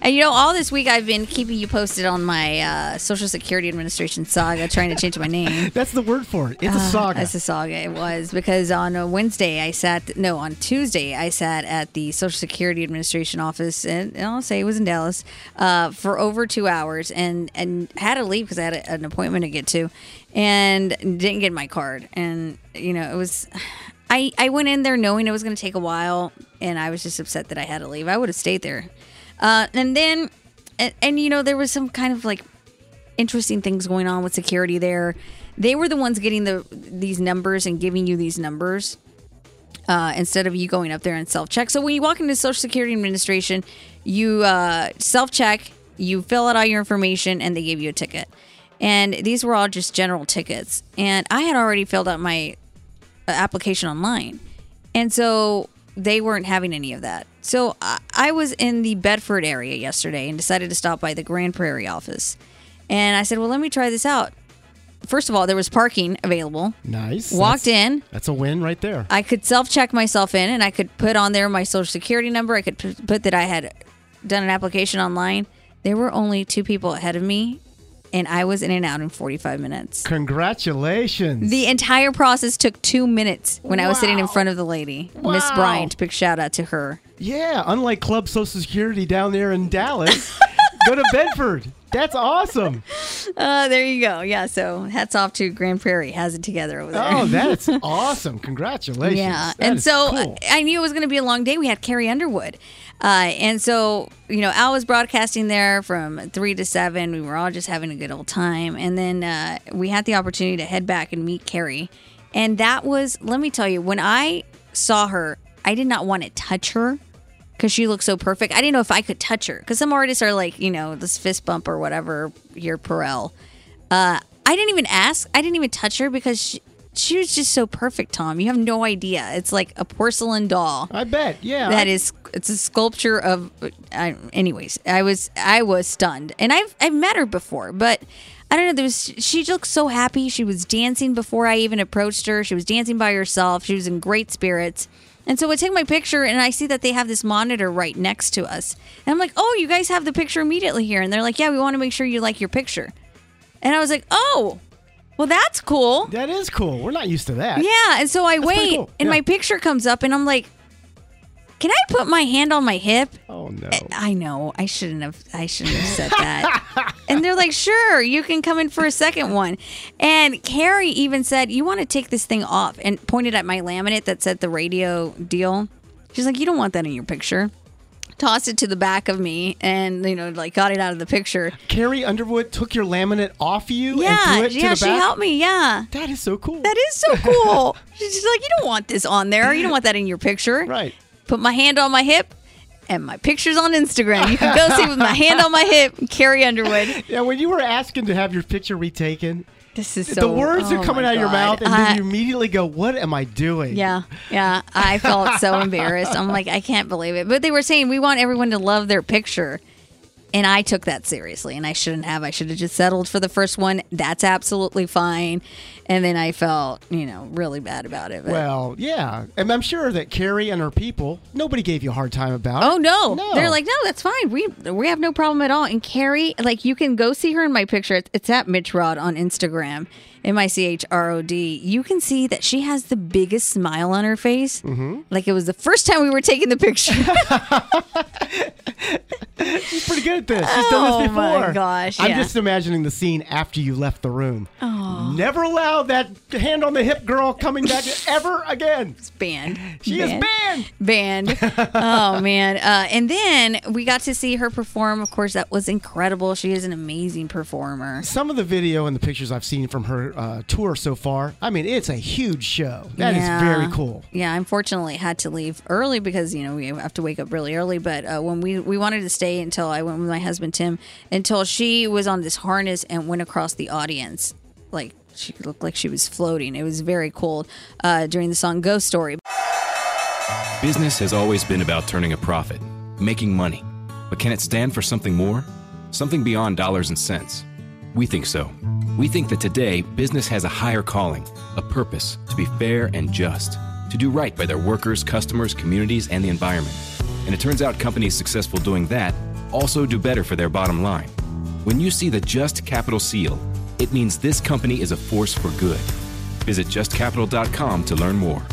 And you know, all this week I've been keeping you posted on my uh, Social Security Administration saga, trying to change my name. That's the word for it. It's a Uh, saga. It's a saga. It was because on a Wednesday I sat, no, on Tuesday I sat at the Social Security Administration office, and, and I'll say it was in Dallas uh, for over two hours, and and had to leave because I had a, an appointment to get to, and didn't get my card, and you know it was. I, I went in there knowing it was going to take a while, and I was just upset that I had to leave. I would have stayed there. Uh, and then, and, and you know, there was some kind of like interesting things going on with security there. They were the ones getting the these numbers and giving you these numbers uh, instead of you going up there and self check. So when you walk into Social Security Administration, you uh, self check, you fill out all your information, and they give you a ticket. And these were all just general tickets. And I had already filled out my uh, application online, and so they weren't having any of that. So I, I was in the Bedford area yesterday and decided to stop by the Grand Prairie office. And I said, well, let me try this out. First of all, there was parking available. nice. Walked That's- in. That's a win right there. I could self check myself in and I could put on there my social security number. I could put that I had done an application online. There were only two people ahead of me, and I was in and out in 45 minutes. Congratulations. The entire process took two minutes when I was sitting in front of the lady, Miss Bryant. Big shout out to her. yeah, unlike Club Social Security down there in Dallas, go to Bedford. That's awesome. Uh, there you go. Yeah, so hats off to Grand Prairie. Has it together over there. Oh, that's awesome. Congratulations. Yeah, That and so cool. I knew it was going to be a long day. We had Carrie Underwood, uh, and so you know Al was broadcasting there from three to seven. We were all just having a good old time, and then uh, we had the opportunity to head back and meet Carrie, and that was let me tell you when I saw her, I did not want to touch her because she looked so perfect. I didn't know if I could touch her because some artists are like you know this fist bump or whatever. Your Perel. Uh, I didn't even ask. I didn't even touch her because she, she was just so perfect, Tom. You have no idea. It's like a porcelain doll. I bet. Yeah. That I- is, it's a sculpture of. I, anyways, I was I was stunned, and I've I've met her before, but I don't know. There was she looked so happy. She was dancing before I even approached her. She was dancing by herself. She was in great spirits. And so I take my picture, and I see that they have this monitor right next to us. And I'm like, "Oh, you guys have the picture immediately here." And they're like, "Yeah, we want to make sure you like your picture." And I was like, "Oh, well, that's cool." That is cool. We're not used to that. Yeah, and so I pretty wait, cool. and Yeah. my picture comes up, and I'm like, "Can I put my hand on my hip?" Oh eh, no. I know I shouldn't have. I shouldn't have said that. and they're like, "Sure, you can come in for a second one." And Carrie even said, "You want to take this thing off?" And pointed at my laminate that said the radio deal. She's like, "You don't want that in your picture." Tossed it to the back of me, and you know, like got it out of the picture. Carrie Underwood took your laminate off you and Yeah, threw it to yeah, she back. helped me. Yeah. That is so cool. That is so cool. She's like, you don't want this on there. You don't want that in your picture. Right. Put my hand on my hip and my picture's on Instagram. You can go see with my hand on my hip, Carrie Underwood. yeah, when you were asking to have your picture retaken, This is so the words oh are coming out of your mouth, and I- then you immediately go, "What am I doing?" Yeah, yeah. I felt so embarrassed. I'm like, I can't believe it. But they were saying we want everyone to love their picture. And I took that seriously, and I shouldn't have. I should have just settled for the first one. That's absolutely fine. And then I felt, you know, really bad about it. But- Well, yeah, and I'm sure that Carrie and her people, nobody gave you a hard time about Oh it. no. No. They're like, no, that's fine. We we have no problem at all. And Carrie, like, you can go see her in my picture. It's, it's at Mitch Rod on Instagram, M I C H R O D. You can see that she has the biggest smile on her face, mm-hmm. like it was the first time we were taking the picture. She's pretty good at this. She's done this before. Oh my gosh, I'm yeah. just imagining the scene after you left the room. Oh, Never allow that hand on the hip girl coming back ever again. It's banned. She is banned. Banned. oh man. Uh, and then we got to see her perform. Of course, that was incredible. She is an amazing performer. Some of the video and the pictures I've seen from her uh, tour so far, I mean, it's a huge show. That is Yeah. very cool. Yeah, unfortunately had to leave early because you know we have to wake up really early. But uh, when we we wanted to stay until I went with my husband Tim until she was on this harness and went across the audience, like she looked like she was floating. It was very cool uh, during the song "Ghost Story." Business has always been about turning a profit, making money. But can it stand for something more? Something beyond dollars and cents? We think so. We think that today, business has a higher calling, a purpose to be fair and just, to do right by their workers, customers, communities, and the environment. And it turns out companies successful doing that also do better for their bottom line. When you see the Just Capital seal, it means this company is a force for good. Visit justcapital.com to learn more.